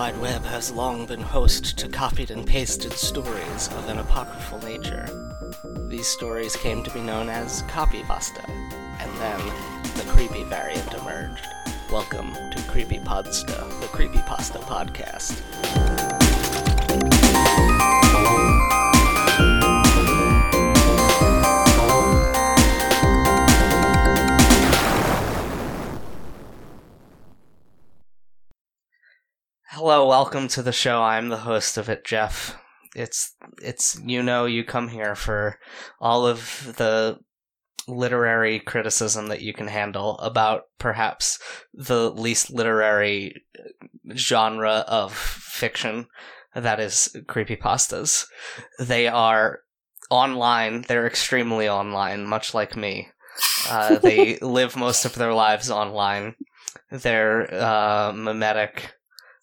The wide Web has long been host to copied and pasted stories of an apocryphal nature. These stories came to be known as copypasta, and then the creepy variant emerged. Welcome to Creepy Creepypodsta, the Creepypasta podcast. Hello, welcome to the show. I'm the host of it, Jeff. It's it's you know you come here for all of the literary criticism that you can handle about perhaps the least literary genre of fiction that is creepy pastas. They are online, they're extremely online, much like me. Uh, they live most of their lives online. They're uh, mimetic.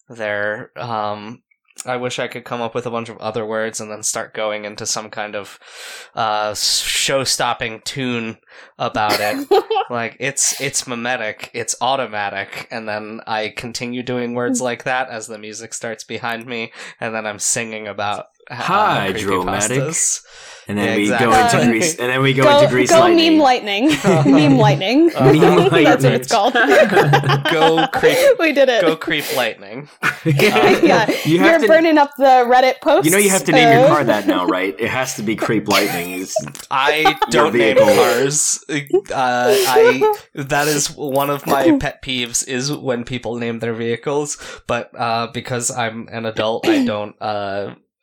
They're um, I wish I could come up with a bunch of other words and then start going into some kind of uh, show-stopping tune about it. like it's it's mimetic, it's automatic, and then I continue doing words like that as the music starts behind me, and then I'm singing about Hydromatic. And then Yeah, we exactly. go into Grease, and then we go, go, into Grease go lightning. meme lightning. meme lightning. Uh, Meme That's what it's called. Go creep, we did it. go creep lightning. yeah, You you have are to- burning up the Reddit post. You know you have to name your uh, car that now, right? It has to be Creep Lightning. It's- I don't name cars. Uh, I that is one of my pet peeves is when people name their vehicles, but uh, because I'm an adult, I don't.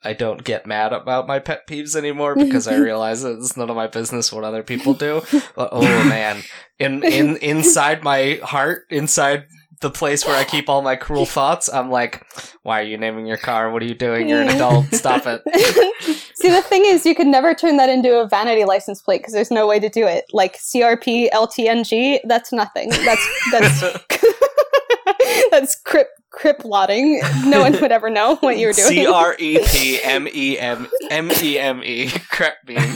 I don't get mad about my pet peeves anymore because I realize that it's none of my business what other people do. But, oh man, in in inside my heart, inside the place where I keep all my cruel thoughts, I'm like, why are you naming your car? What are you doing? You're an adult. Stop it. See, the thing is, you could never turn that into a vanity license plate because there's no way to do it. Like CRP LTNG, that's nothing. That's that's that's crip crip lotting. No one would ever know what you were doing. C R E P M E M M E M E. Crap beam.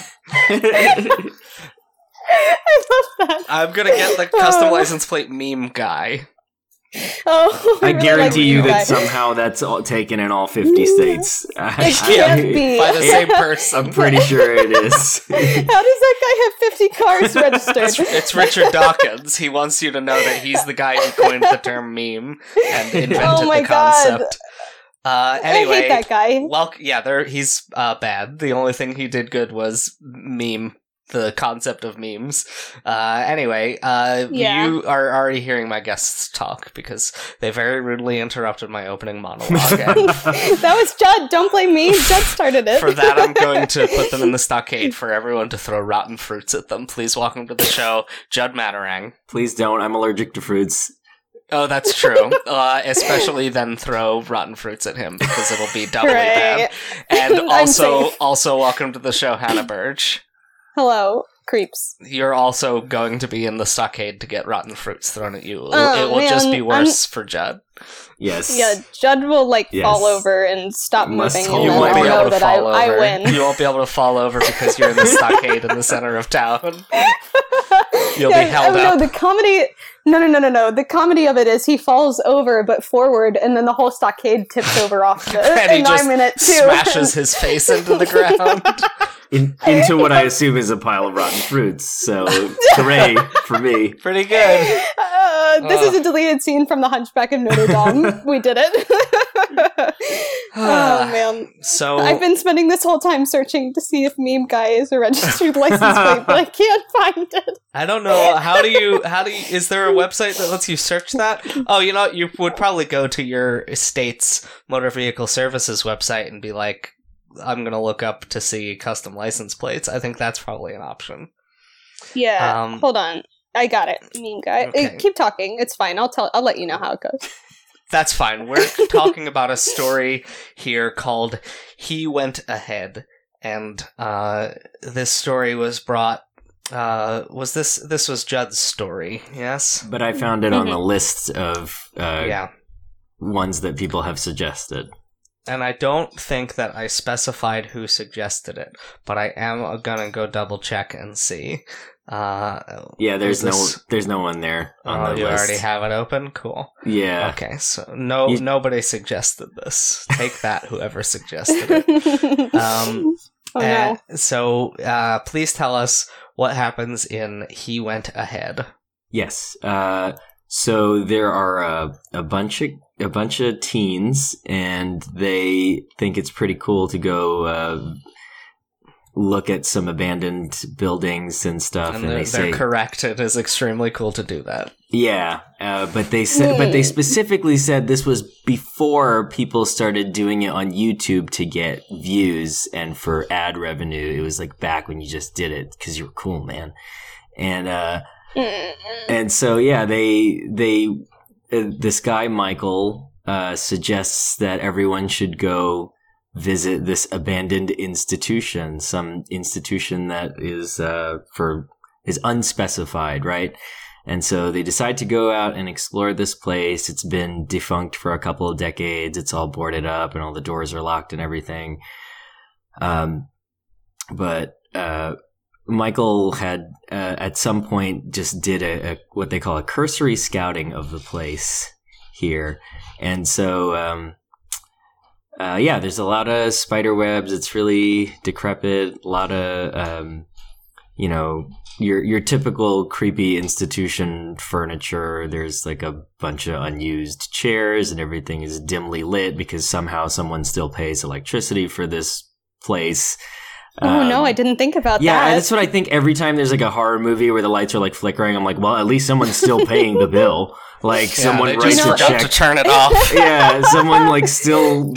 I love that. I'm gonna get the custom Oh. license plate meme guy. Oh, I guarantee like you that guy. somehow that's all taken in all 50 states. It can't be. By the same person. I'm pretty sure it is. How does that guy have 50 cars registered? it's Richard Dawkins. He wants you to know that he's the guy who coined the term meme and invented Oh my the God. concept. Uh, I hate that guy. well, yeah, there he's uh, bad. The only thing he did good was meme the concept of memes. Uh, anyway, uh, Yeah. you are already hearing my guests talk because they very rudely interrupted my opening monologue. that was Judd. Don't blame me. Judd started it. for that, I'm going to put them in the stockade for everyone to throw rotten fruits at them. Please welcome to the show, Judd Matterang. Please don't. I'm allergic to fruits. Oh, that's true. Uh, especially then throw rotten fruits at him because it'll be doubly Hooray. bad. And also, also welcome to the show, Hannah Burge. Hello, creeps. You're also going to be in the stockade to get rotten fruits thrown at you. Oh, it will oh, just be worse for Judd. Yes. Yeah, Judd will like Yes. fall over and stop Must moving, hold and You then won't I'll be know able to that I, fall I win. You won't be able to fall over because you're in the stockade in the center of town. You'll be held oh, up. No, the comedy. No, no, no, no, no. The comedy of it is he falls over but forward, and then the whole stockade tips over off the. And he and just I'm in it too. smashes his face into the ground. In, into what I assume is a pile of rotten fruits. So, hooray for me. Pretty good. Uh, this is a deleted scene from The Hunchback of Notre We did it. oh man. So I've been spending this whole time searching to see if meme guy is a registered license plate, but I can't find it. I don't know how do you how do you is there a website that lets you search that? Oh, you know what? you would probably go to your state's motor vehicle services website and be like, I'm gonna look up to see custom license plates. I think that's probably an option. Yeah. Um, hold on. I got it. Meme guy. Uh, Okay. keep talking. It's fine. I'll tell. I'll let you know how it goes. That's fine. We're talking about a story here called He Went Ahead. And uh, this story was brought uh, was this this was Judd's story, yes? But I found it on the list of uh, yeah. ones that people have suggested. And I don't think that I specified who suggested it, but I am gonna go double check and see. Uh, Yeah, there's is no there's no one there on Oh, the you list. already have it open. Cool. yeah. Okay, so no, You- nobody suggested this. Take that, whoever suggested it. Um, oh no. so, uh, please tell us what happens in He Went Ahead. Yes. Uh, so there are a, a bunch of a bunch of teens, and they think it's pretty cool to go uh, look at some abandoned buildings and stuff. And And, they're, they say, they're correct. It is extremely cool to do that. "Yeah," uh, but they said, but they specifically said this was before people started doing it on YouTube to get views and for ad revenue. It was like back when you just did it because you were cool, man. And uh, and so yeah they they uh, this guy michael uh, suggests that everyone should go visit this abandoned institution some institution that is uh, for is unspecified right? And so they decide to go out and explore this place. It's been defunct for a couple of decades. It's all boarded up and all the doors are locked and everything. Um but uh Michael had uh, at some point just did a, a what they call a cursory scouting of the place here, and so um, uh, yeah, there's a lot of spider webs. It's really decrepit. A lot of um, you know your your typical creepy institution furniture. There's like a bunch of unused chairs, and everything is dimly lit because somehow someone still pays electricity for this place. Oh no, Um, I didn't think about yeah, that. Yeah, that's what I think every time there's like a horror movie where the lights are like flickering. I'm like, well, at least someone's still paying the bill. Like someone they writes just a forgot to check. turn it off. yeah, someone like still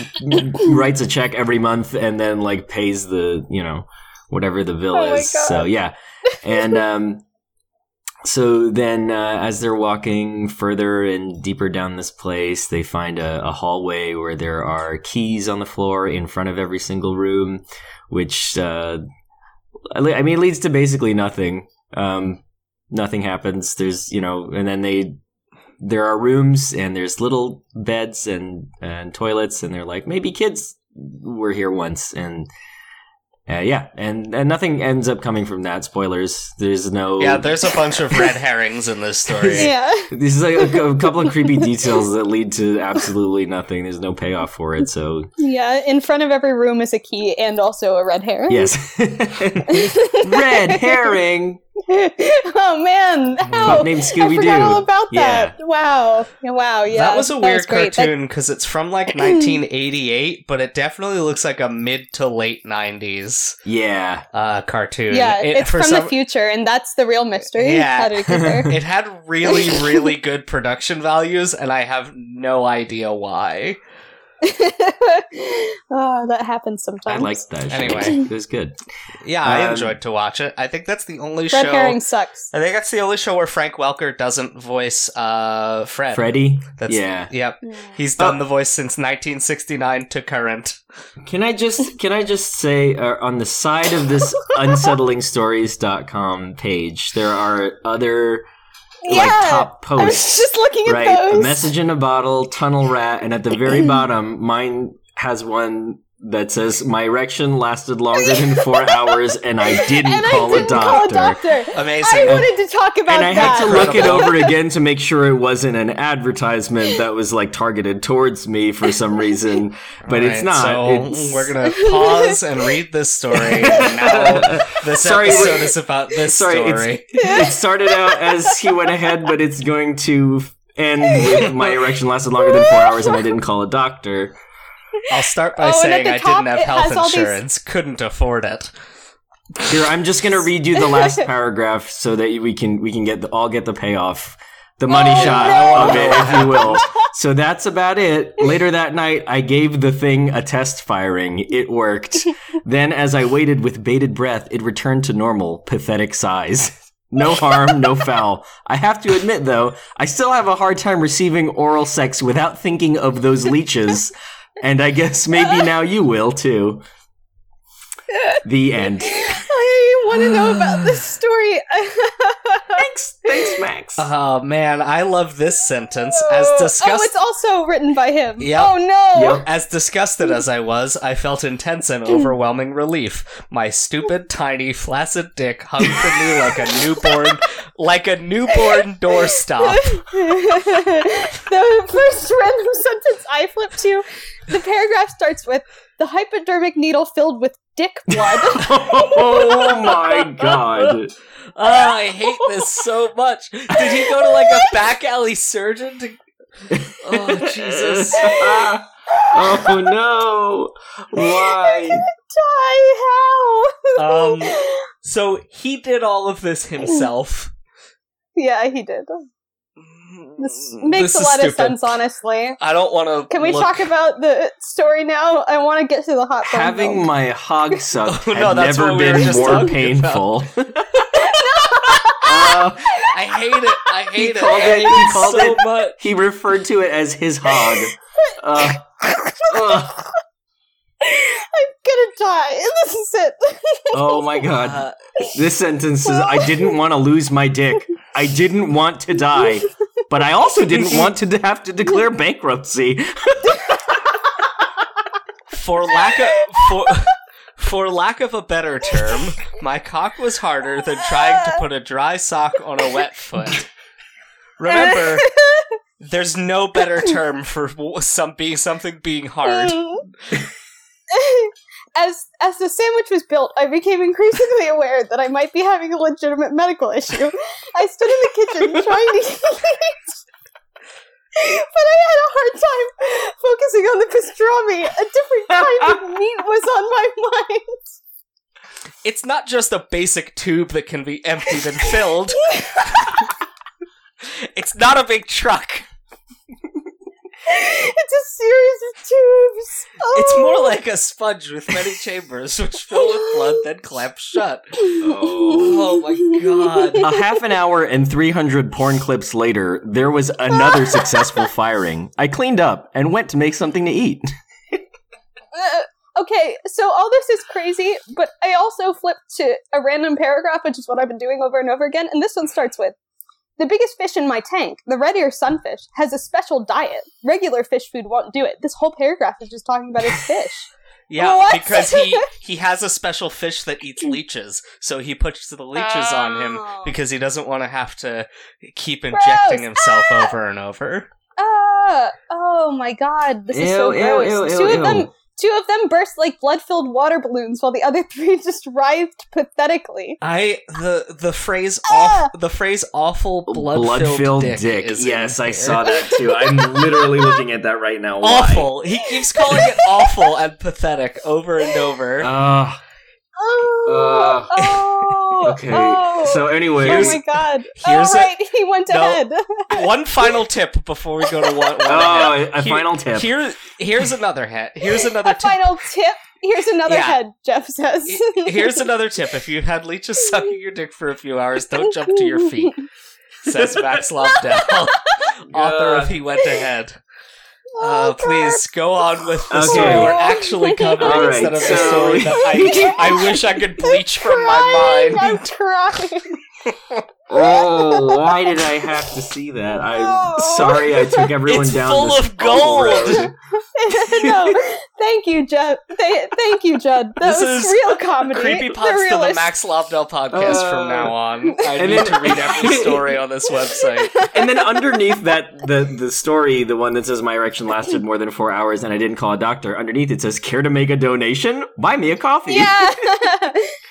writes a check every month and then like pays the you know whatever the bill Oh is. So yeah, and um, so then uh, as they're walking further and deeper down this place, they find a, a hallway where there are keys on the floor in front of every single room, which uh, I mean, it leads to basically nothing. Um, nothing happens. There's, you know, and then they, there are rooms and there's little beds and, and toilets, and they're like, maybe kids were here once. And, uh, yeah, and, and nothing ends up coming from that. Spoilers. There's no. Yeah, there's a bunch of red herrings in this story. yeah. This is like a, a couple of creepy details that lead to absolutely nothing. There's no payoff for it. So, Yeah. In front of every room is a key and also a red herring. yes. Red herring. oh man. Ow. Named I Scooby forgot all Doo. about that. Wow. Yeah, Wow. Yeah. that was a weird great. That- cartoon because it's from like 1988, but it definitely looks like a mid to late 90s Yeah. uh, cartoon. yeah, It- it's from some- the future, and that's the real mystery. Yeah. How did it get there? It had really, really good production values, and I have no idea why. oh, that happens sometimes. I sometimes. liked that. show. Anyway. it was good. Yeah, I Um, enjoyed to watch it. I think that's the only Red show. herring sucks. I think that's the only show where Frank Welker doesn't voice uh, Fred. Freddy. That's, yeah. Yep. He's done Oh. the voice since 1969 to current. Can I just can I just say uh, on the side of this unsettlingstories.com page there are other like Yeah, top I was just looking at right? those. A message in a bottle, tunnel rat, and at the very bottom, mine has one that says, "My erection lasted longer than four hours, and I didn't, and call, I didn't a call a doctor. doctor. Amazing. I wanted to talk about that. And I that. had to look it over again to make sure it wasn't an advertisement that was like targeted towards me for some reason, but it's not. So It's- we're gonna pause and read this story. Now this Sorry, episode we're- is about this Sorry, story. it started out as he went ahead, but it's going to end with my erection lasted longer than four hours and I didn't call a doctor. I'll start by Oh, saying I top, didn't have health all these- insurance, couldn't afford it. Here, I'm just gonna read you the last paragraph so that we can we can get the, all get the payoff, the money Oh, shot no. of it, if you will. So that's about it. Later that night, I gave the thing a test firing. It worked. then, as I waited with bated breath, it returned to normal, pathetic size. No harm, no foul. I have to admit, though, I still have a hard time receiving oral sex without thinking of those leeches. And I guess maybe now you will, too. The end. I want to know about this story. Thanks, thanks, Max. Oh man, I love this sentence. As oh, oh, it's also written by him. Yep. Oh no. Yep. as disgusted as I was, I felt intense and overwhelming relief. My stupid, tiny, flaccid dick hung for me like a newborn, like a newborn doorstop. the first random sentence I flipped to, the paragraph starts with the hypodermic needle filled with dick blood. oh my god. Oh, I hate this so much. Did he go to like a back alley surgeon to? Oh Jesus! oh no. Why? Die how? Um, so he did all of this himself. Yeah, he did. This makes This a is lot of sense, honestly. I don't want to. Can we talk about the story now? I want to get to the hot bone Having milk. my hog sucked Oh, no, had never what we been more painful. Uh, I hate it. I He hate it. called it- he it called so it- much. he referred to it as his hog. Uh, uh, I'm gonna die. This is it. oh my god. Uh, This sentence is I didn't want to lose my dick. I didn't want to die. But I also didn't want to have to declare bankruptcy. for lack of for, for lack of a better term, my cock was harder than trying to put a dry sock on a wet foot. Remember, there's no better term for some being something being hard. as as the sandwich was built, I became increasingly aware that I might be having a legitimate medical issue. I stood in the kitchen trying to eat, but I had a hard time focusing on the pastrami. A different kind of meat was on my mind. It's not just a basic tube that can be emptied and filled. it's not a big truck. It's a series of tubes. Oh. It's more like a sponge with many chambers, which fill with blood, then clamp shut. Oh my god. A half an hour and 300 porn clips later, there was another successful firing. I cleaned up and went to make something to eat. Uh, okay, so all this is crazy, but I also flipped to a random paragraph, which is what I've been doing over and over again, and this one starts with The biggest fish in my tank, the red ear sunfish, has a special diet. Regular fish food won't do it. This whole paragraph is just talking about his fish. Yeah, What? because he he has a special fish that eats leeches, so he puts the leeches on him Oh. because he doesn't want to have to keep injecting Gross. himself Ah! over and over. Ah, oh my god, this is so Ew, ew, gross. ew, two ew, of them, ew. Two of them burst like blood-filled water balloons, while the other three just writhed pathetically. I the the phrase Ah! off the phrase awful blood filled Blood-filled dick. dick. is Yes, I saw that too. I'm literally looking at that right now. Why? Awful. He keeps calling it awful and pathetic over and over. Uh, Oh, Uh, oh, okay. oh. So, anyways, oh my god! here's oh a- he went No. ahead. one final tip before we go to one. one oh, ahead. a Here- final tip. Here, here's another head. Here's another A tip. final tip. Here's another Yeah. head. Jeff says. Here's another tip. If you've had leeches sucking your dick for a few hours, don't jump to your feet. Says Max Lobdell, author of He Went Ahead. Uh, please go on with the Okay. story we're actually covering All right, instead of the so- story that I, I wish I could bleach from my mind. I'm mind. crying. oh, why did I have to see that? I'm Oh. sorry I took everyone It's down full this of gold. no, thank you, Judd. Th- thank you, Judd. That This was is real comedy. Creepy The Pots to the Max Lobdell podcast Uh, from now on. I and need then- to read every story on this website. and then underneath that, the the story, the one that says my erection lasted more than four hours and I didn't call a doctor. Underneath it says, "Care to make a donation? Buy me a coffee." Yeah.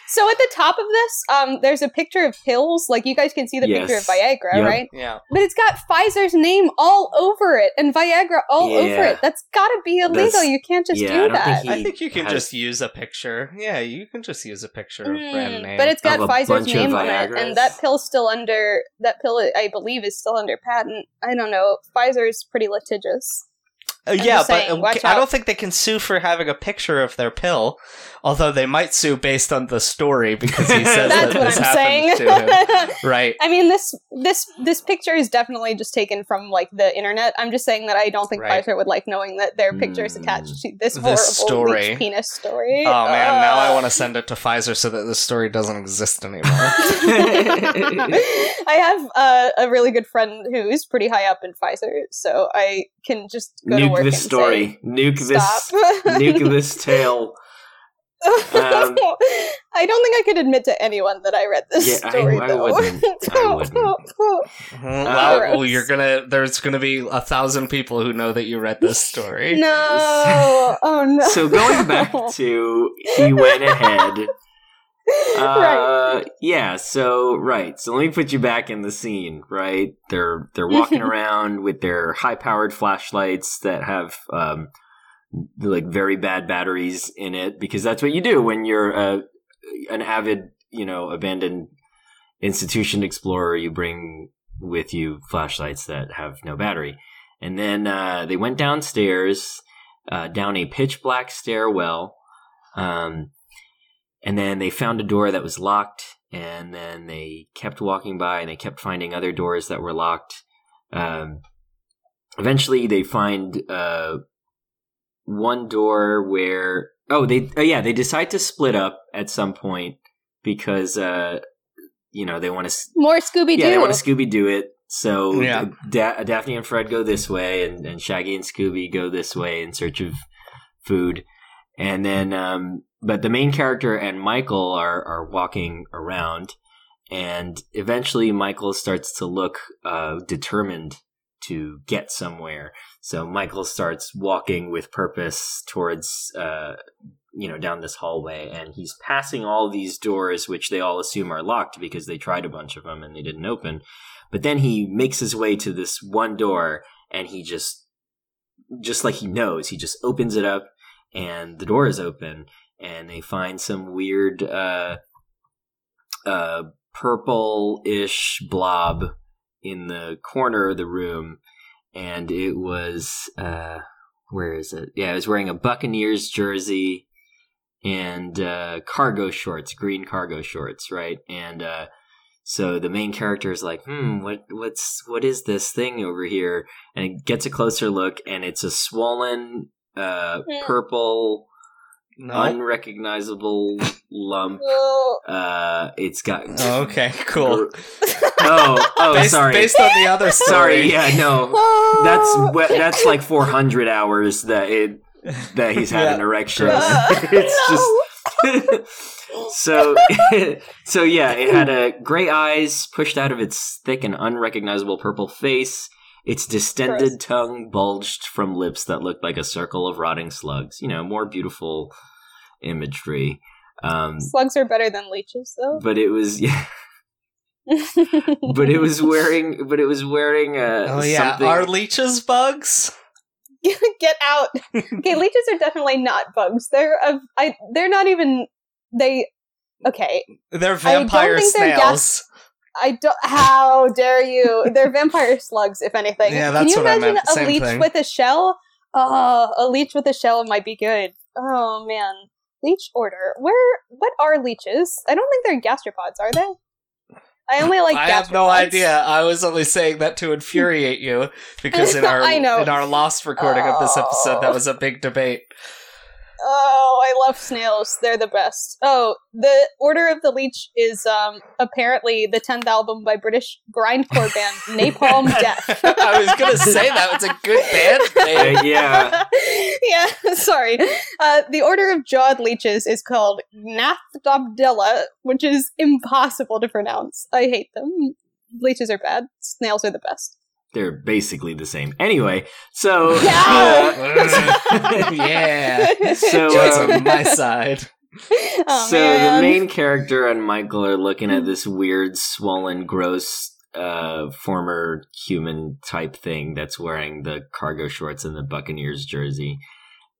so at the top of this, um, there's a picture of pills. Like you guys can see the Yes. picture of Viagra, Yep. right? Yeah. But it's got Pfizer's name all over it and Viagra all over it. That's gotta be illegal. That's- you can't just yeah, do don't that. think I think you can has- just use a picture. Yeah, you can just use a picture of brand Mm, name. but it's got Pfizer's name on it, and that pill's still under that pill. I believe is still under patent. I don't know. Pfizer is pretty litigious. Uh, yeah, but saying, uh, watch I out. don't think they can sue for having a picture of their pill. Although they might sue based on the story because he says That's that what this I'm happened saying. to him. Right. I mean this this this picture is definitely just taken from like the internet. I'm just saying that I don't think Right. Pfizer would like knowing that their picture is Mm. attached to this, This horrible story. penis story. Oh man, now I Uh. want to send it to Pfizer so that this story doesn't exist anymore. I have uh, a really good friend who's pretty high up in Pfizer, so I can just go to Nuke work this and story. Nuke say, this. Nuke this tale. Um, I don't think I could admit to anyone that I read this Yeah, I- story. I though. wouldn't. I wouldn't. Mhm. well, well, you're gonna. There's gonna be a thousand people who know that you read this story. no, oh no. So going back to he went ahead. right. Uh, yeah. So right. So let me put you back in the scene. Right. They're they're walking around with their high powered flashlights that have um like very bad batteries in it because that's what you do when you're uh, an avid you know abandoned institution explorer. You bring with you flashlights that have no battery. And then uh, they went downstairs, uh, down a pitch black stairwell. Um, and then they found a door that was locked. And then they kept walking by and they kept finding other doors that were locked. Um, eventually, they find uh, one door where. Oh, they. Oh, yeah. They decide to split up at some point because, uh, you know, they want to More Scooby Doo. yeah, they want to Scooby Doo it. So Yeah. da- Daphne and Fred go this way, and, and Shaggy and Scooby go this way in search of food. And then, um, but the main character and Michael are are walking around, and eventually Michael starts to look uh, determined to get somewhere. So Michael starts walking with purpose towards, uh, you know, down this hallway, and he's passing all these doors, which they all assume are locked because they tried a bunch of them and they didn't open. But then he makes his way to this one door, and he just, just like he knows, he just opens it up, and the door is open, and they find some weird, uh, uh, purple-ish blob in the corner of the room, and it was, uh, where is it? Yeah, it was wearing a Buccaneers jersey and uh, cargo shorts, green cargo shorts, right? And uh, so the main character is like, "Hmm, what, what's, what is this thing over here?" And it gets a closer look, and it's a swollen, uh, Hmm. purple, No. unrecognizable lump. Oh. Uh, it's got. Oh, okay. Cool. Oh, oh, based, sorry. Based on the other story. Sorry, yeah, no. Oh. That's we- that's like 400 hours that it that he's had Yeah. an erection. It's just so so yeah. It had a gray eyes pushed out of its thick and unrecognizable purple face. Its distended Gross. tongue bulged from lips that looked like a circle of rotting slugs. You know, more beautiful imagery. Um, Slugs are better than leeches, though. but it was yeah. But it was wearing. But it was wearing. Uh, Oh yeah. something- Are leeches bugs? Get out. Okay, leeches are definitely not bugs. They're of I. They're not even. They. Okay, They're I don't vampire think they're snails. I don't. How dare you? They're vampire slugs, if anything. Yeah, Can that's you what I imagine meant. a Same leech thing. with a shell? Oh, a leech with a shell might be good. Oh man, leech order. Where? What are leeches? I don't think they're gastropods, are they? I only like. I have no idea. I was only saying that to infuriate you because in our I know. in our lost recording of this episode, that Oh. was a big debate. Oh, I love snails. They're the best. Oh, the Order of the Leech is um apparently the tenth album by British grindcore band Napalm Death. I was gonna say that was a good band name. Uh, yeah. yeah, sorry. Uh, the Order of Jawed Leeches is called Gnathobdella, which is impossible to pronounce. I hate them. Leeches are bad. Snails are the best. They're basically the same. Anyway, so Yeah. yeah. So, Joe's on my side. oh, so man. the main character and Michael are looking at this weird, swollen, gross, uh, former human type thing that's wearing the cargo shorts and the Buccaneers jersey,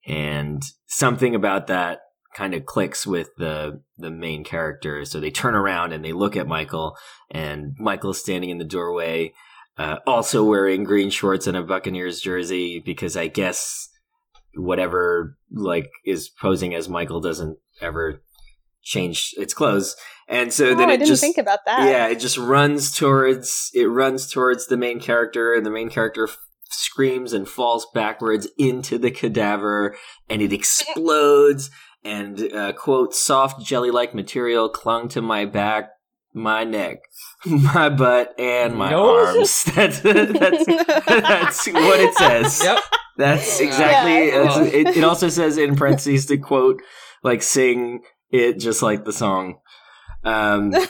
and something about that kind of clicks with the the main character. So they turn around and they look at Michael, and Michael's standing in the doorway. Uh, also wearing green shorts and a Buccaneers jersey because I guess whatever like is posing as Michael doesn't ever change its clothes, and so oh, then I it didn't just think about that. yeah, it just runs towards it runs towards the main character, and the main character f- screams and falls backwards into the cadaver, and it explodes. And uh, quote, soft jelly-like material clung to my back, my neck, my butt, and my Nope. arms. That's that's that's what it says. Yep. That's exactly. Yeah. that's- it, it also says in parentheses to quote, like sing it just like the song. Um.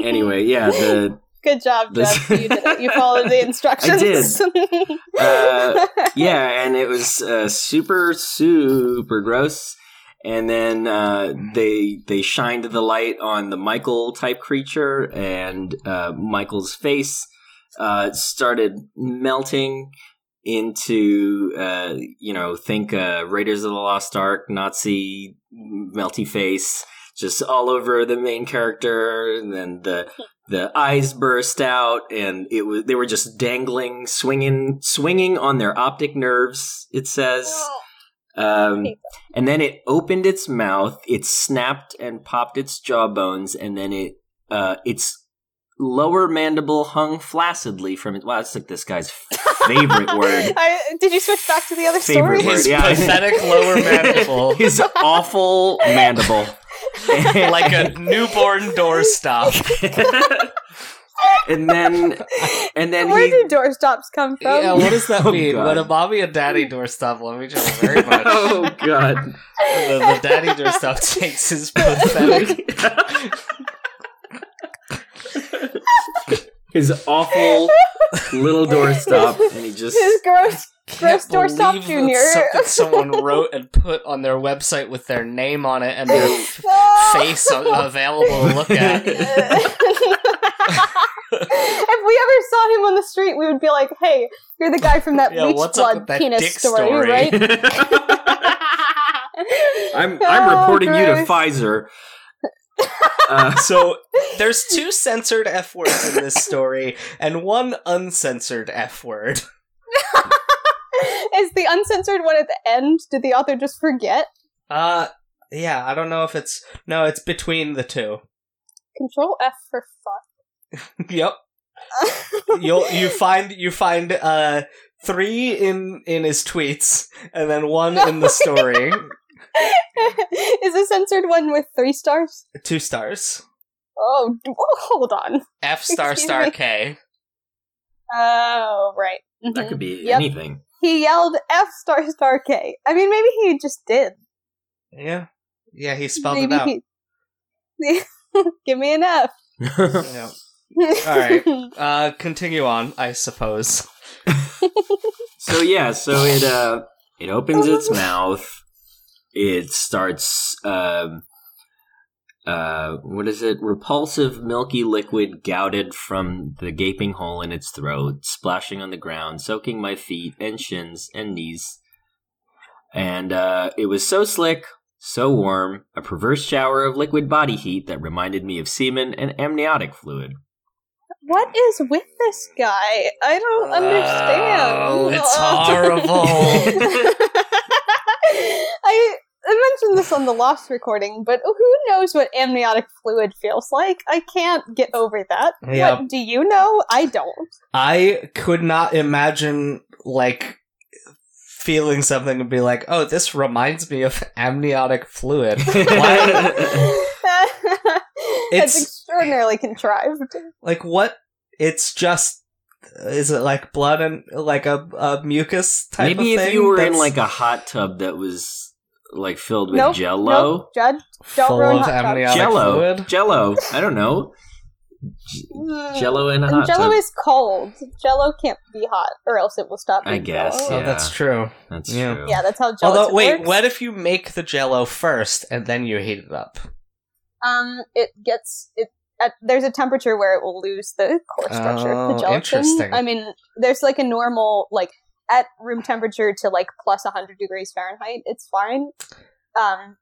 Anyway, yeah. The Good job, This- Jeff. You did. You followed the instructions. I did. Uh, yeah, and it was uh, super super gross. And then uh, they they shined the light on the Michael type creature, and uh, Michael's face uh, started melting into uh, you know think uh, Raiders of the Lost Ark Nazi melty face just all over the main character, and then the the eyes burst out, and it was they were just dangling, swinging, swinging on their optic nerves. It says. Um, and then it opened its mouth, it snapped and popped its jawbones, and then it uh, its lower mandible hung flaccidly from it. Wow, that's like this guy's favorite word. I, did you switch back to the other Favorite story? word. His yeah. pathetic lower mandible, His awful mandible. like a newborn doorstop. And then and then Where he do doorstops come from? Yeah, what does that Oh, mean? God. When a mommy and daddy doorstop love each other very much, oh god the, the daddy doorstop takes his pathetic. his awful little doorstop and he just His gross. Can't Gross doorstop believe junior. that's Something someone wrote and put on their website with their name on it and their f- face available to look at. if we ever saw him on the street, we would be like, "Hey, you're the guy from that Yeah, bleach blood that penis story, story?" right?" I'm I'm Oh, reporting you to gross. Pfizer. Uh, So there's two censored F words in this story and one uncensored F word. Is the uncensored one at the end? Did the author just forget? Uh yeah, I don't know if it's no, it's between the two. Control F for fuck. yep. You'll you find you find uh three in in his tweets and then one in the story. Is the censored one with three stars? Two stars. Oh, hold on. F star Excuse star me. K. Oh, right. that Mhm. could be Yep. anything. He yelled F star star K. I mean, maybe he just did. Yeah. Yeah, he spelled maybe it out. he. Give me an F. Yeah. Alright. Uh continue on, I suppose. so yeah, so it uh it opens its mouth. It starts um uh what is it? Repulsive milky liquid gouted from the gaping hole in its throat, splashing on the ground, soaking my feet and shins and knees. And uh it was so slick, so warm, a perverse shower of liquid body heat that reminded me of semen and amniotic fluid. what is with this guy? I don't understand. Oh, it's horrible. I I mentioned this on the Lost recording, but who knows what amniotic fluid feels like? I can't get over that. Yeah. What do you know? I don't. I could not imagine like feeling something and be like, "Oh, this reminds me of amniotic fluid." It's It's- extraordinarily contrived. like what? It's just is it like blood and like a, a mucus type of thing? Maybe if you were in like a hot tub that was like filled with Nope, jello. Nope, Judd. don't full ruin of hot tub. Jello. fluid. Jello. I don't know. Mm. Jello in a And hot Jello tub. is cold. Jello can't be hot, or else it will stop. I guess, Jell-O. Oh, that's true. That's Yeah. true. Yeah, that's how Jello. Although, wait, works. what if you make the Jello first and then you heat it up? Um, it gets it. At, there's a temperature where it will lose the core structure of Oh, the gelatin. interesting. I mean, there's like a normal like at room temperature to like plus 100 degrees Fahrenheit. It's fine. Um,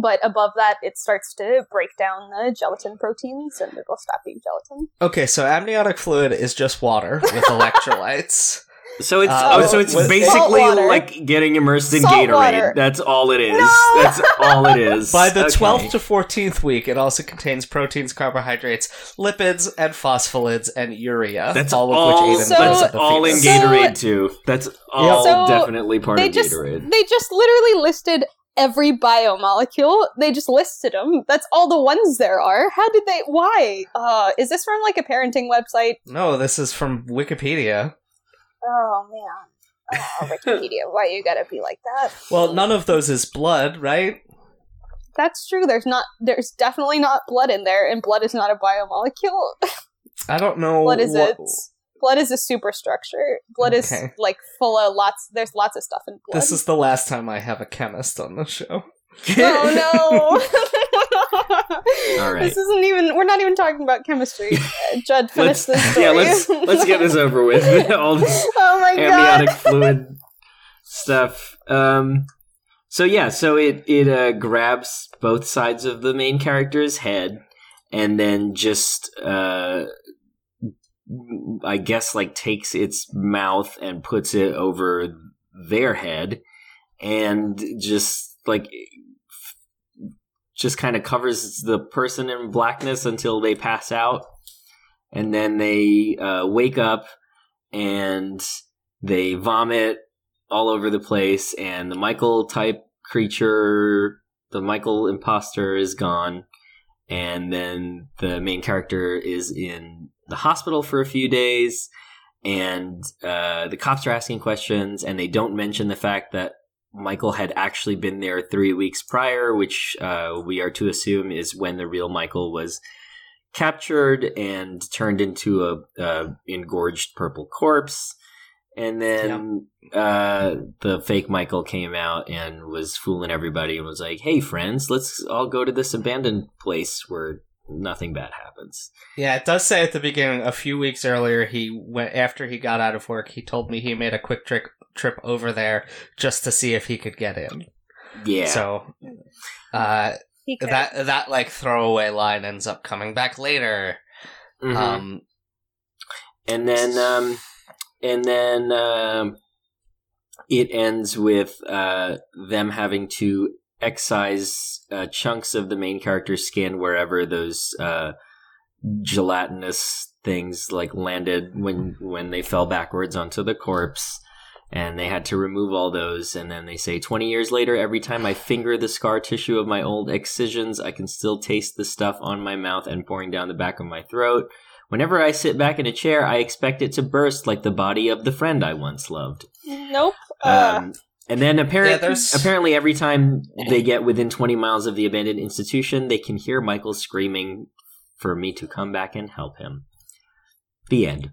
But above that, it starts to break down the gelatin proteins, and it'll stop being gelatin. Okay, so amniotic fluid is just water with electrolytes. So it's Uh, oh, so it's basically like getting immersed in Salt Gatorade. water. That's all it is. No! That's all it is. By the Okay. 12th to 14th week, it also contains proteins, carbohydrates, lipids, and phospholipids, and urea. That's all all. of which aid in So- the growth that's of the all in fetus. So- Gatorade too. That's all So definitely part they of just Gatorade. they just literally listed every biomolecule. They just listed them. That's all the ones there are. How did they? Why? Uh, is this from like a parenting website? No, this is from Wikipedia. Oh man. Oh, Wikipedia. Why you gotta be like that? Well, none of those is blood, right? That's true. There's not. There's definitely not blood in there, and blood is not a biomolecule. I don't know. blood is what- it. Blood is a superstructure. Blood is like full of lots. There's lots of stuff in blood. This is the last time I have a chemist on the show. oh no! All right. This isn't even. We're not even talking about chemistry. Judd, finish this story. yeah, let's let's get this over with. all this oh my amniotic god! fluid stuff. Um, so yeah, so it it uh, grabs both sides of the main character's head, and then just uh, I guess like takes its mouth and puts it over their head, and just like just kind of covers the person in blackness until they pass out, and then they uh, wake up and they vomit all over the place, and the Michael type creature, the Michael imposter, is gone, and then the main character is in the hospital for a few days, and uh, the cops are asking questions, and they don't mention the fact that Michael had actually been there three weeks prior, which uh, we are to assume is when the real Michael was captured and turned into a, a engorged purple corpse. And then uh, the fake Michael came out and was fooling everybody and was like, "Hey, friends, let's all go to this abandoned place where nothing bad happens." Yeah, it does say at the beginning. A few weeks earlier, he went after he got out of work. He told me he made a quick trick trip over there just to see if he could get in. Yeah. So, uh, that that like throwaway line ends up coming back later. Mhm. Um, and then um and then um it ends with uh them having to excise uh, chunks of the main character's skin wherever those uh gelatinous things like landed when when they fell backwards onto the corpse and they had to remove all those and then they say 20 years later every time i finger the scar tissue of my old excisions i can still taste the stuff on my mouth and pouring down the back of my throat Whenever I sit back in a chair, I expect it to burst like the body of the friend I once loved. nope. Uh, Um, and then apparent, Yeah, apparently, every time they get within 20 miles of the abandoned institution, they can hear Michael screaming for me to come back and help him. The end.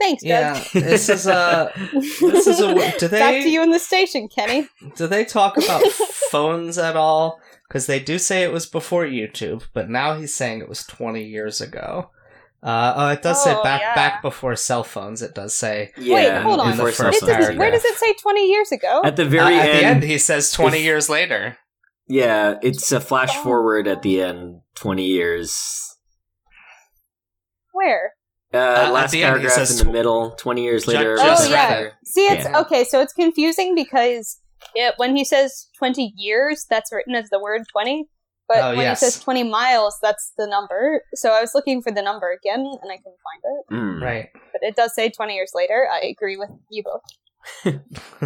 thanks, Doug. yeah, this is a this is a. Do they Back to you in the station, Kenny. do they talk about phones at all? Because they do say it was before YouTube, but now he's saying it was twenty years ago. Uh, oh, it does say Oh, back yeah. back before cell phones. It does say Wait, hold on. before It cell doesn't- phones. where does it say 20 years ago? At the uh, very at end, the end. He says twenty if- years later. yeah, it's a flash Oh. forward at the end, 20 years. Where? Uh, at last the end, paragraph says in the middle, 20 years later. just oh, yeah. right there. See, it's Yeah. okay. So it's confusing because it, when he says 20 years, that's written as the word 20. But Oh, when yes. he says 20 miles, that's the number. So I was looking for the number again, and I couldn't find it. Mm. Right. But it does say 20 years later. I agree with you both.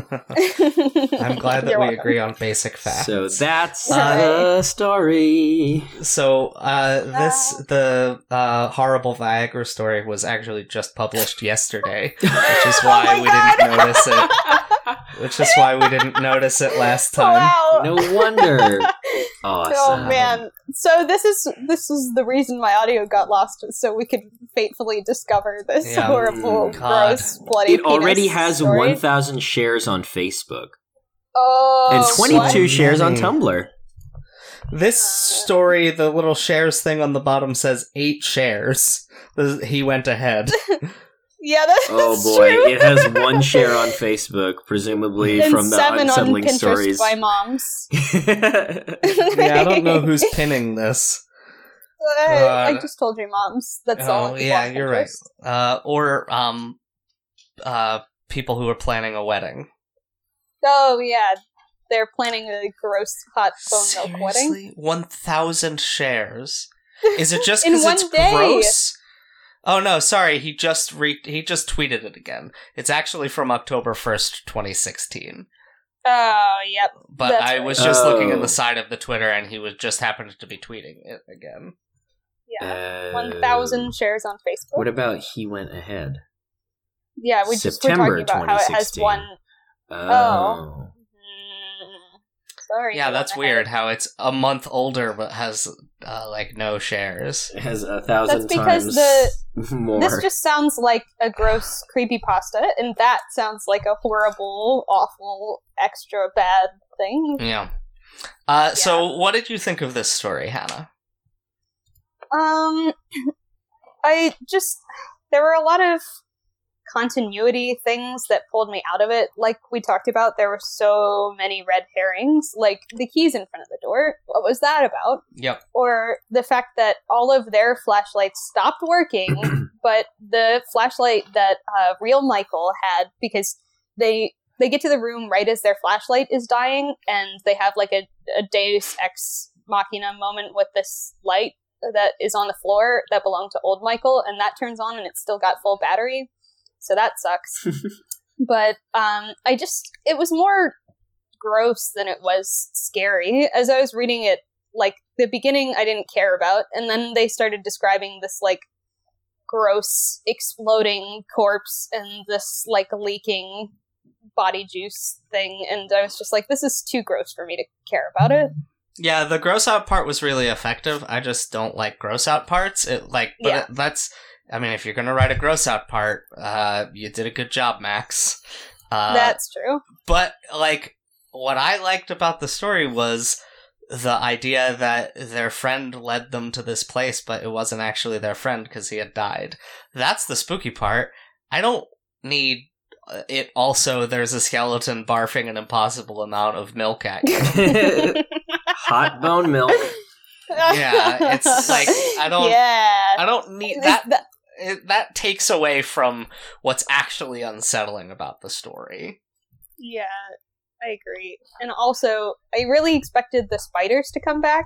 I'm glad that You're we welcome. agree on basic facts. So that's Uh, the story. So uh, this the uh, horrible Viagra story was actually just published yesterday, which is why Oh we God. didn't notice it. Which is why we didn't notice it last time. Wow. No wonder. Awesome. Oh man! So this is this is the reason my audio got lost, so we could fatefully discover this Yeah. horrible, Mm, God. gross, bloody. It already has story. 1,000 shares on Facebook Oh, and what? 22 shares on. Tumblr. This story, the little shares thing on the bottom says eight shares. He went ahead. Yeah, that's Oh boy, true. it has one share on Facebook, presumably and from the seven unsettling on Pinterest stories. by moms. Yeah, I don't know who's pinning this. I, I just told you, moms. That's all. Oh, yeah, you're right. Uh, or um, uh, people who are planning a wedding. Oh yeah, they're planning a gross hot bone milk wedding. One thousand shares. Is it just because it's day. gross? Oh no, sorry. He just re- he just tweeted it again. It's actually from October first, twenty sixteen. Oh yep. But That's I right. was just looking in Oh. the side of the Twitter, and he was just happened to be tweeting it again. Yeah. Uh, One thousand shares on Facebook. What about he went ahead? yeah, we just were September talking about how it has 2016. one. Oh. Mm, sorry. Yeah, that's went ahead. weird. How it's a month older but has uh, like no shares. It has a thousand That's because times the- more. This just sounds like a gross creepy pasta, and that sounds like a horrible, awful, extra bad thing. Yeah. Uh, So, what did you think of this story, Hannah? Um, I just there were a lot of continuity things that pulled me out of it. Like we talked about, there were so many red herrings, like the keys in front of the door. What was that about? Yep. Or the fact that all of their flashlights stopped working, but the flashlight that uh, real Michael had, because they they get to the room right as their flashlight is dying, and they have like a, a Deus ex machina moment with this light that is on the floor that belonged to old Michael, and that turns on and it's still got full battery. So that sucks. but um, I just, it was more gross than it was scary. As I was reading it, like the beginning, I didn't care about, and then they started describing this like gross exploding corpse and this like leaking body juice thing, and I was just like, this is too gross for me to care about it. Yeah, the gross out part was really effective. I just don't like gross out parts. It like, but Yeah. it, that's. I mean, if you're gonna write a gross out part, uh, you did a good job, Max. Uh, That's true. but like, what I liked about the story was the idea that their friend led them to this place, but it wasn't actually their friend because he had died. That's the spooky part. I don't need uh, it. Also, there's a skeleton barfing an impossible amount of milk at you. Hot bone milk. Yeah, it's like, I don't- Yeah. I don't need Is that. That- It, that takes away from what's actually unsettling about the story. Yeah, I agree. And also, I really expected the spiders to come back.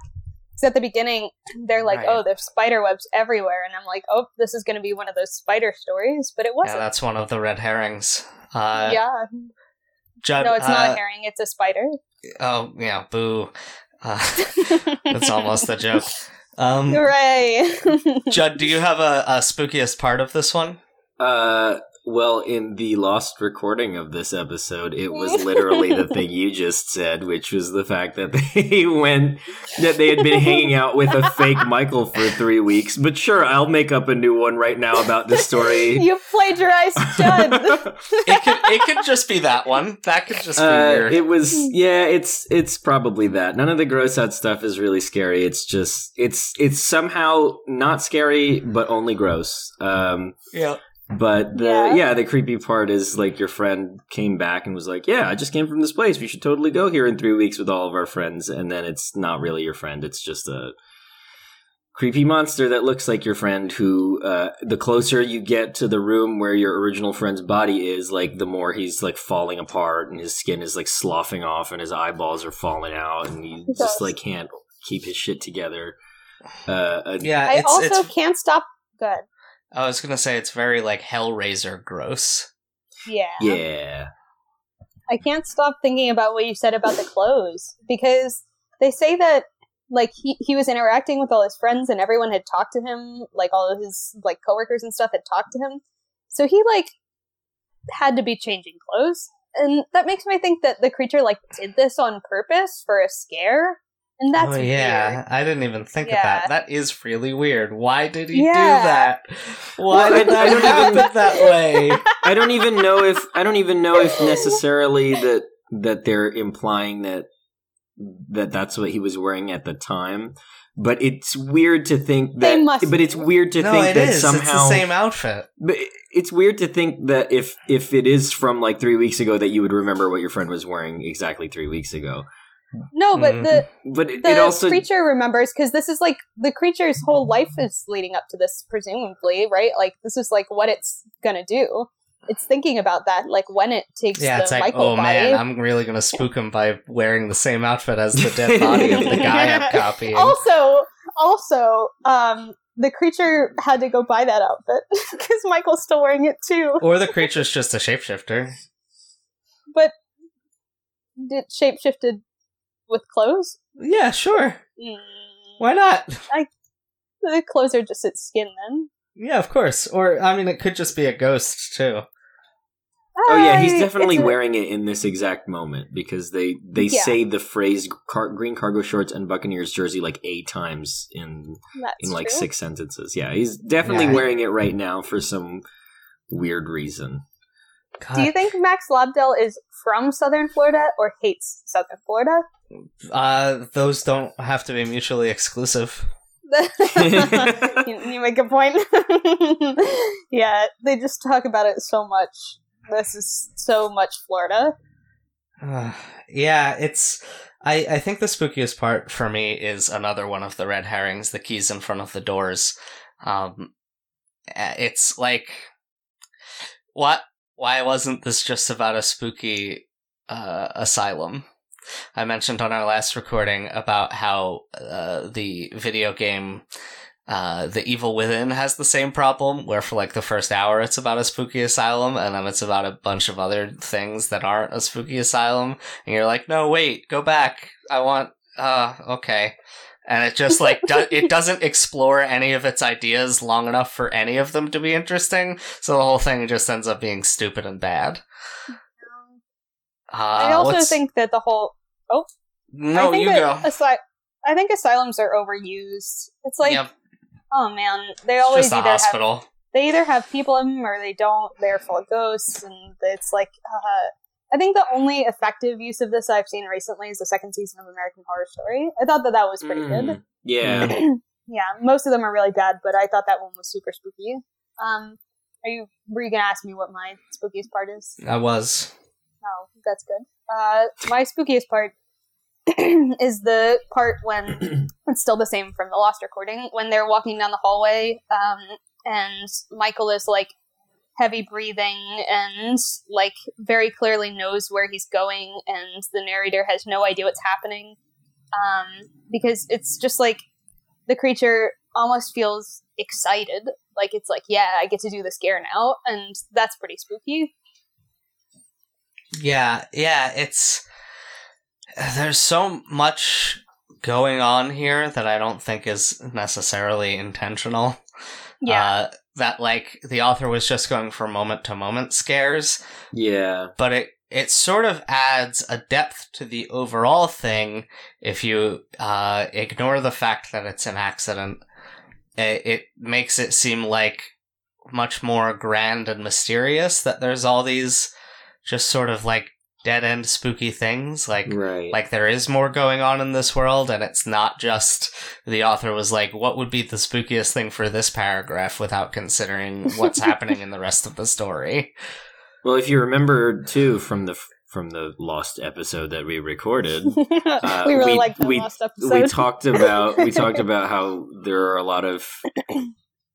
Because at the beginning, they're like, Right. oh, there's spider webs everywhere. And I'm like, oh, this is going to be one of those spider stories. But it wasn't. that's one of the red herrings. Uh, Yeah. Judd, No, it's not uh, a herring, it's a spider. Oh, yeah, boo. Uh, that's almost a joke. Um, Hooray! Judd, do you have a, a spookiest part of this one? Uh, well, in the lost recording of this episode, it was literally the thing you just said, which was the fact that they went that they had been hanging out with a fake Michael for three weeks. But sure, I'll make up a new one right now about this story. you plagiarized Judd. It could it could just be that one. That could just be Uh, your. it was yeah it's it's probably that none of the gross out stuff is really scary it's just it's it's somehow not scary but only gross um yeah. But the Yeah. yeah. the creepy part is like your friend came back and was like yeah i just came from this place we should totally go here in three weeks with all of our friends and then it's not really your friend it's just a creepy monster that looks like your friend who uh, the closer you get to the room where your original friend's body is like the more he's like falling apart and his skin is like sloughing off and his eyeballs are falling out and he It just like can't keep his shit together uh, and- Yeah, I it's, also it's. can't stop. Good. I was gonna say it's very like Hellraiser gross. Yeah. yeah I can't stop thinking about what you said about the clothes because they say that like he, he was interacting with all his friends and everyone had talked to him like all of his like coworkers and stuff had talked to him so he like had to be changing clothes and that makes me think that the creature like did this on purpose for a scare and that's oh yeah, weird. I didn't even think of that. That is really weird. Why did he Yeah. do that? Why did I- I that don't happen even- that way? I don't even know if I don't even know if necessarily that that they're implying that that that's what he was wearing at the time. but it's weird to think They that. must but it's weird to no, think it that is. somehow It's the same outfit. But it's weird to think that if if it is from like three weeks ago, that you would remember what your friend was wearing exactly three weeks ago. No, but the But it, the it also creature remembers because this is like the creature's whole life is leading up to this, presumably, right? Like this is like what it's gonna do. It's thinking about that, like when it takes Yeah, the it's like, Michael oh body. man, I'm really gonna spook him by wearing the same outfit as the dead body of the guy I'm copying. also, also, um, the creature had to go buy that outfit because Michael's still wearing it too. Or the creature's just a shapeshifter. But it shapeshifted with clothes. Yeah, sure. Mm, Why not? the clothes are just its skin then. Yeah, of course. Or I mean, it could just be a ghost too. Oh yeah, he's definitely a- wearing it in this exact moment because they they Yeah. say the phrase car- green cargo shorts and Buccaneers jersey like eight times in That's in like true. six sentences. Yeah, he's definitely Yeah. wearing it right now for some weird reason. God. Do you think Max Lobdell is from Southern Florida or hates Southern Florida? Uh, those don't have to be mutually exclusive. you, you make a point. yeah, they just talk about it so much. This is so much Florida. Uh, yeah, it's. I, I think the spookiest part for me is another one of the red herrings, the keys in front of the doors. Um, it's like, what? Why wasn't this just about a spooky uh, asylum? I mentioned on our last recording about how uh, the video game uh, The Evil Within has the same problem, where for like the first hour it's about a spooky asylum, and then it's about a bunch of other things that aren't a spooky asylum, and you're like, no, wait, go back. I want, uh, okay. And it just like do- it doesn't explore any of its ideas long enough for any of them to be interesting, so the whole thing just ends up being stupid and bad. Uh, I also what's- think that the whole Oh no, I think you go. Asy- I think asylums are overused. It's like, yep, oh man, they it's always just either have hospital. they either have people in them or they don't. They're full of ghosts, and it's like. Uh, I think the only effective use of this I've seen recently is the second season of American Horror Story. I thought that that was pretty good. Mm, Yeah. Yeah, most of them are really bad, but I thought that one was super spooky. Um, are you were you gonna ask me what my spookiest part is? I was. Oh, that's good. Uh, my spookiest part is the part when it's still the same from the Lost recording when they're walking down the hallway, um, and Michael is like heavy breathing and like very clearly knows where he's going, and the narrator has no idea what's happening, um, because it's just like the creature almost feels excited, like it's like, yeah, I get to do the scare now, and that's pretty spooky. Yeah, yeah, it's there's so much going on here that I don't think is necessarily intentional. Yeah. Uh, that like the author was just going for moment to moment scares, Yeah. but it it sort of adds a depth to the overall thing if you uh, ignore the fact that it's an accident. It, it makes it seem like much more grand and mysterious that there's all these just sort of like dead end spooky things like Right. like there is more going on in this world and it's not just the author was like what would be the spookiest thing for this paragraph without considering what's happening in the rest of the story well, if you remember too from the from the lost episode that we recorded, Uh, we really we- liked that we- last episode. we talked about we talked about how there are a lot of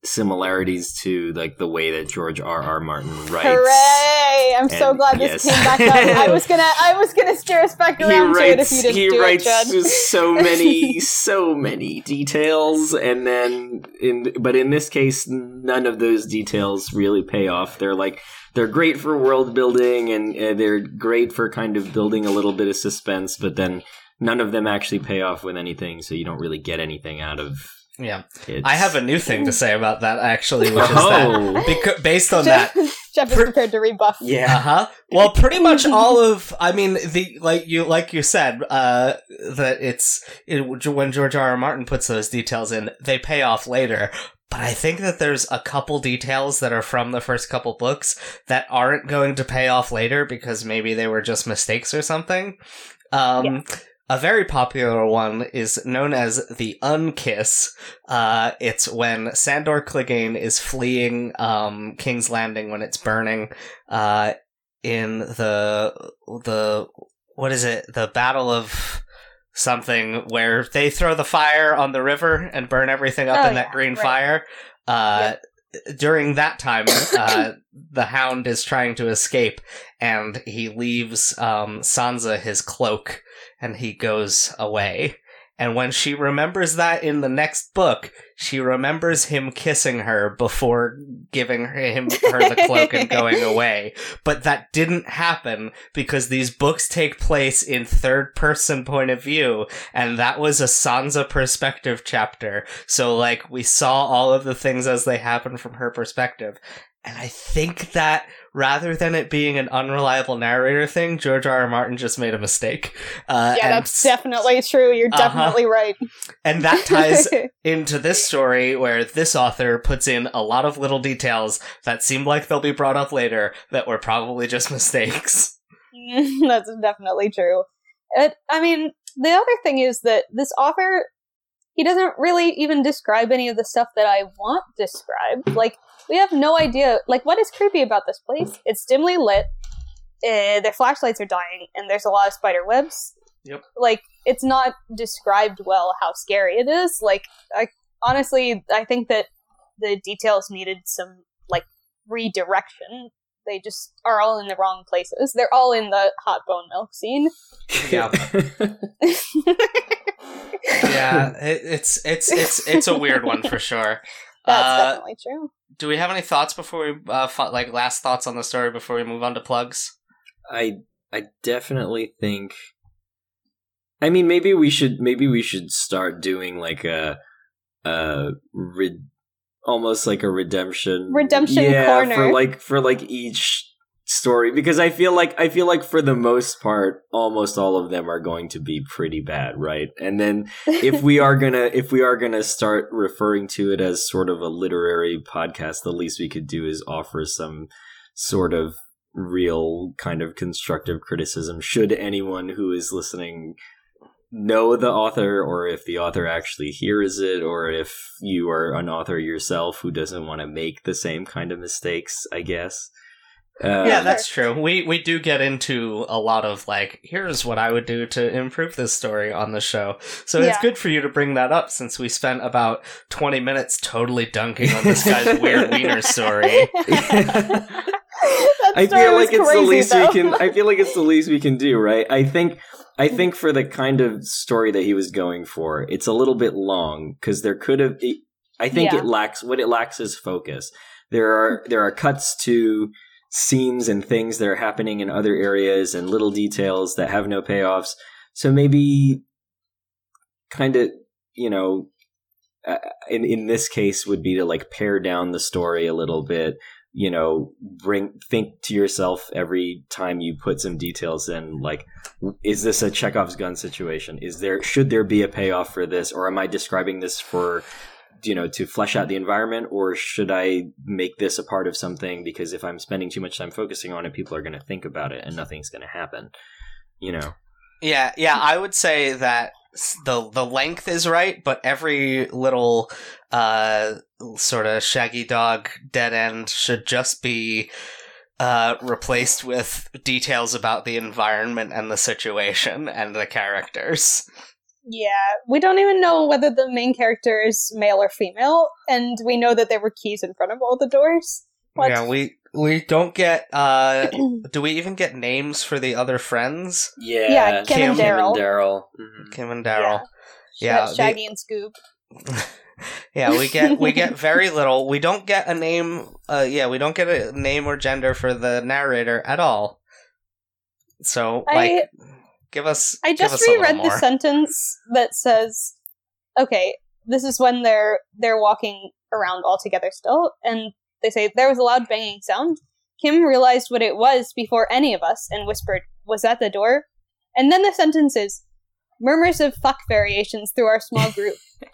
similarities to like the way that George R. R. Martin writes. Hooray! I'm so glad this yes. came back up. I was gonna, I was gonna steer us back around to it if writes. you didn't He do writes it, Judd. so many, so many details, and then in but in this case, none of those details really pay off. They're like they're great for world building, and uh, they're great for kind of building a little bit of suspense, but then none of them actually pay off with anything, so you don't really get anything out of yeah it. i have a new thing to say about that actually which is that Oh. beca- based on that Jeff, Jeff is Per- prepared to rebuff. yeah. Uh-huh. Well, pretty much all of I mean the like you like you said uh that it's it, when George R. R. Martin puts those details in, they pay off later. But I think that there's a couple details that are from the first couple books that aren't going to pay off later because maybe they were just mistakes or something. Um a very popular one is known as the Unkiss. Uh, it's when Sandor Clegane is fleeing um, King's Landing when it's burning uh, in the the what is it? The Battle of something where they throw the fire on the river and burn everything up Oh, in that yeah, green right. fire. Uh, During that time, uh, the Hound is trying to escape, and he leaves um, Sansa his cloak, and he goes away. And when she remembers that in the next book, she remembers him kissing her before giving her, him her the cloak and going away. But that didn't happen because these books take place in third person point of view, and that was a Sansa perspective chapter. So like we saw all of the things as they happen from her perspective. And I think that rather than it being an unreliable narrator thing, George R. R. Martin just made a mistake. Uh, yeah, and that's definitely true. You're Uh-huh. definitely right. and that ties into this story where this author puts in a lot of little details that seem like they'll be brought up later that were probably just mistakes. That's definitely true. It, I mean, the other thing is that this author, he doesn't really even describe any of the stuff that I want described. Like, we have no idea. Like, what is creepy about this place? It's dimly lit. Uh, their flashlights are dying, and there's a lot of spider webs. Yep. Like, it's not described well how scary it is. Like, I honestly, I think that the details needed some like redirection they just are all in the wrong places. They're all in the hot bone milk scene. Yeah. yeah, it, it's it's it's it's a weird one for sure. That's Uh, definitely true. Do we have any thoughts before we uh, fo- like last thoughts on the story before we move on to plugs? I I definitely think. I mean, maybe we should maybe we should start doing like a, a red, almost like a redemption Redemption yeah, corner. for like for like each story because I feel like I feel like for the most part, almost all of them are going to be pretty bad, right? And then if we are gonna if we are gonna start referring to it as sort of a literary podcast, the least we could do is offer some sort of real kind of constructive criticism should anyone who is listening know the author or if the author actually hears it or if you are an author yourself who doesn't want to make the same kind of mistakes i guess uh, yeah, that's true. We we do get into a lot of like, here's what I would do to improve this story on the show. So it's good for you to bring that up since we spent about twenty minutes totally dunking on this guy's weird wiener story. That I feel like it's the least though. we can. I feel like it's the least we can do, right? I think. I think for the kind of story that he was going for, it's a little bit long because there could have. I think Yeah. it lacks what it lacks is focus. There are there are cuts to scenes and things that are happening in other areas and little details that have no payoffs. So maybe, kind of, you know, uh, in in this case, would be to like pare down the story a little bit you know bring think to yourself every time you put some details in like is this a chekhov's gun situation is there should there be a payoff for this or am i describing this for you know to flesh out the environment or should i make this a part of something because if i'm spending too much time focusing on it people are going to think about it and nothing's going to happen you know Yeah, yeah, I would say that the the length is right, but every little uh sort of shaggy dog dead end should just be uh replaced with details about the environment and the situation and the characters. Yeah, we don't even know whether the main character is male or female, and we know that there were keys in front of all the doors. What? Yeah, we we don't get uh do we even get names for the other friends? yeah Yeah, Kim and Daryl. daryl Mhm. Kim and Daryl. Yeah, Yeah, Sh- the- Shaggy and Scoop. yeah, we get we get very little. We don't get a name. Uh, yeah, we don't get a name or gender for the narrator at all. So, I- like, give us. I just us reread the sentence that says, "Okay, this is when they're they're walking around all together still, and they say there was a loud banging sound. Kim realized what it was before any of us, and whispered, "Was that the door?" And then the sentence is, "Murmurs of fuck variations through our small group."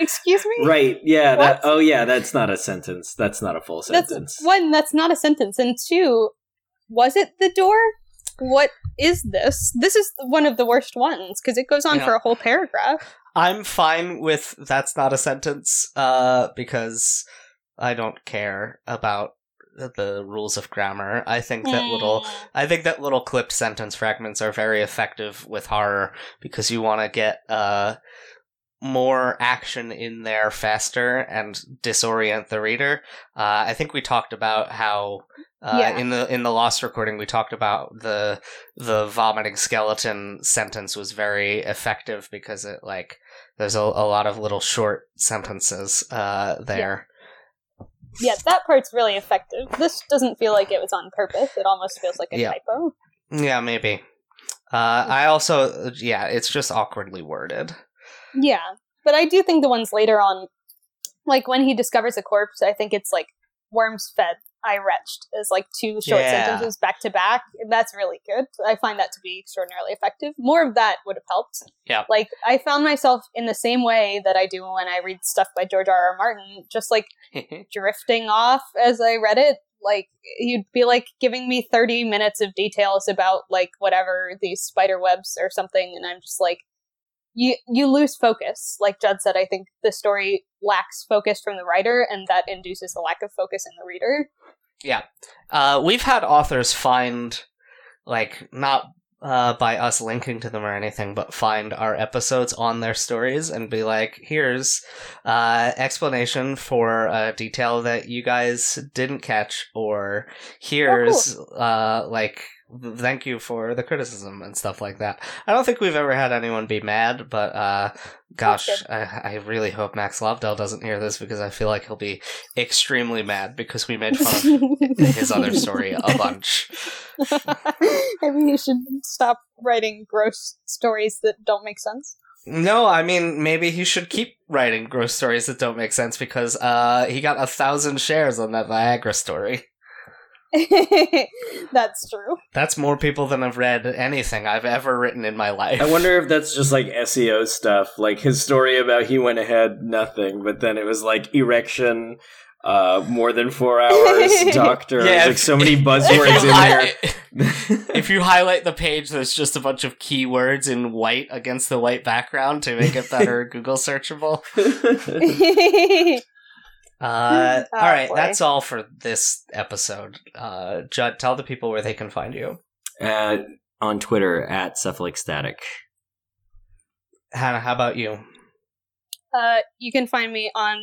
Excuse me. right yeah that oh yeah that's not a sentence that's not a full That's sentence one. That's not a sentence, and two, was it the door? What is this? This is one of the worst ones because it goes on Yeah. for a whole paragraph. I'm fine with that's not a sentence uh, because I don't care about the rules of grammar. I think that little I think that little clipped sentence fragments are very effective with horror because you want to get uh, more action in there faster and disorient the reader. Uh, I think we talked about how uh, Yeah. in the in the lost recording we talked about the the vomiting skeleton sentence was very effective because it like there's a, a lot of little short sentences uh, there. Yeah, that part's really effective. This doesn't feel like it was on purpose. It almost feels like a Yeah. typo. Yeah, maybe. Uh, I also, yeah, it's just awkwardly worded. Yeah, but I do think the ones later on, like when he discovers a corpse, I think it's like worms fed, I retched, as like two short Yeah. sentences back to back. That's really good. I find that to be extraordinarily effective. More of that would have helped. Yeah. Like I found myself in the same way that I do when I read stuff by George R. R. Martin, just like drifting off as I read it. Like you'd be like giving me 30 minutes of details about like whatever these spider webs or something and I'm just like you you lose focus. Like Judd said, I think the story lacks focus from the writer and that induces a lack of focus in the reader. Yeah, uh, we've had authors find, like, not uh, by us linking to them or anything, but find our episodes on their stories and be like, here's uh, explanation for a detail that you guys didn't catch, or here's, uh, like, thank you for the criticism and stuff like that. I don't think we've ever had anyone be mad, but uh, gosh, I, I really hope Max Lobdell doesn't hear this because I feel like he'll be extremely mad because we made fun of his other story a bunch. Maybe you should stop writing gross stories that don't make sense. No, I mean maybe he should keep writing gross stories that don't make sense because uh, he got a thousand shares on that Viagra story. That's true. That's more people than I've read anything I've ever written in my life. I wonder if that's just like SEO stuff, like his story about he went ahead nothing, but then it was like erection, uh, more than four hours, doctor. Yeah, There's, like so many buzzwords in there. if you highlight the page, there's just a bunch of keywords in white against the white background to make it better Google searchable. Uh, Oh, all right, boy. that's all for this episode. Uh, Judd, tell the people where they can find you. Uh, on Twitter at Cephalic Static. Hannah, how about you? Uh, you can find me on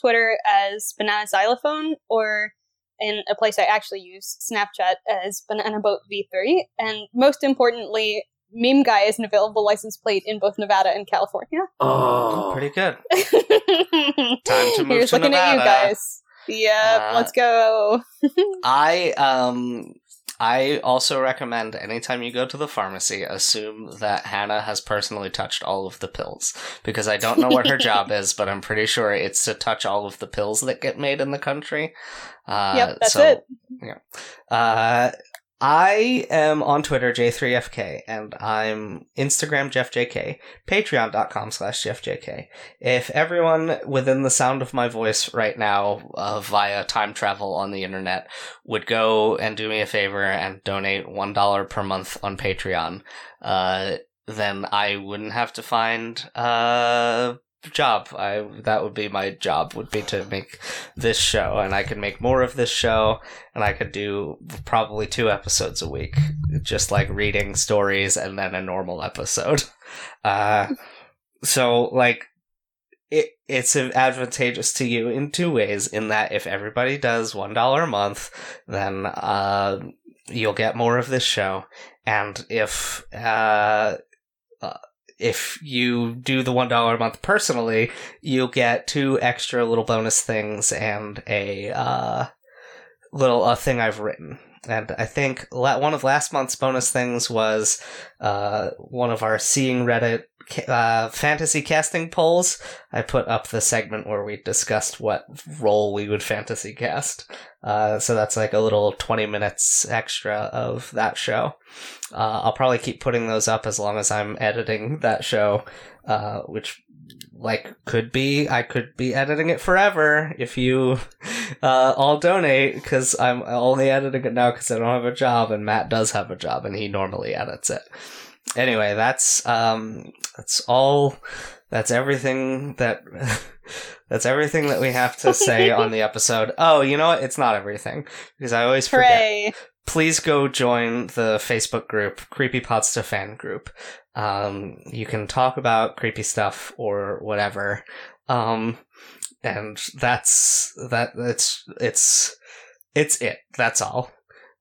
Twitter as Banana Xylophone or in a place I actually use, Snapchat, as Banana Boat V3. And most importantly, Meme Guy is an available license plate in both Nevada and California. Oh, Pretty good. Time to move Here's to looking at you Nevada. guys. Yep, Uh, let's go. I um I also recommend anytime you go to the pharmacy, assume that Hannah has personally touched all of the pills because I don't know what her job is, but I'm pretty sure it's to touch all of the pills that get made in the country. Uh, Yep, that's so, it. Uh, I am on Twitter, J3FK, and I'm Instagram, JeffJK, patreon.com slash JeffJK. If everyone within the sound of my voice right now, uh, via time travel on the internet, would go and do me a favor and donate $1 per month on Patreon, uh, then I wouldn't have to find a job. I that would be my job would be to make this show and I could make more of this show and I could do probably two episodes a week just like reading stories and then a normal episode. Uh so like it it's advantageous to you in two ways in that if everybody does $1 a month then uh you'll get more of this show and if uh uh, if you do the one dollar a month personally, you'll get two extra little bonus things and a uh, little a thing I've written. And I think one of last month's bonus things was uh, one of our Seeing Reddit uh, fantasy casting polls. I put up the segment where we discussed what role we would fantasy cast. Uh, so that's like a little 20 minutes extra of that show. Uh, I'll probably keep putting those up as long as I'm editing that show, uh, which like could be I could be editing it forever if you uh, I'll donate because I'm only editing it now because I don't have a job, and Matt does have a job, and he normally edits it. Anyway, that's um, that's all. That's everything that. that's everything that we have to say on the episode. Oh, you know what? It's not everything because I always forget please go join the Facebook group, Creepypasta Fan Group. Um, you can talk about creepy stuff or whatever. Um, and that's that. It's it's it's it. That's all.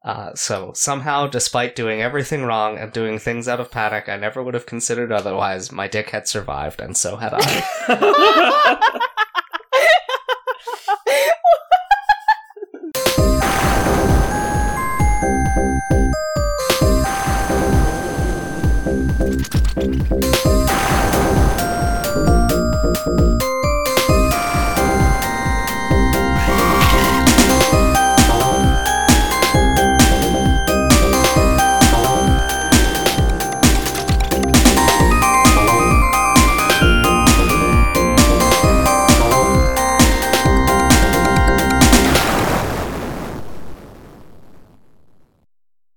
Uh, so somehow, despite doing everything wrong and doing things out of panic I never would have considered otherwise, my dick had survived, and so had I.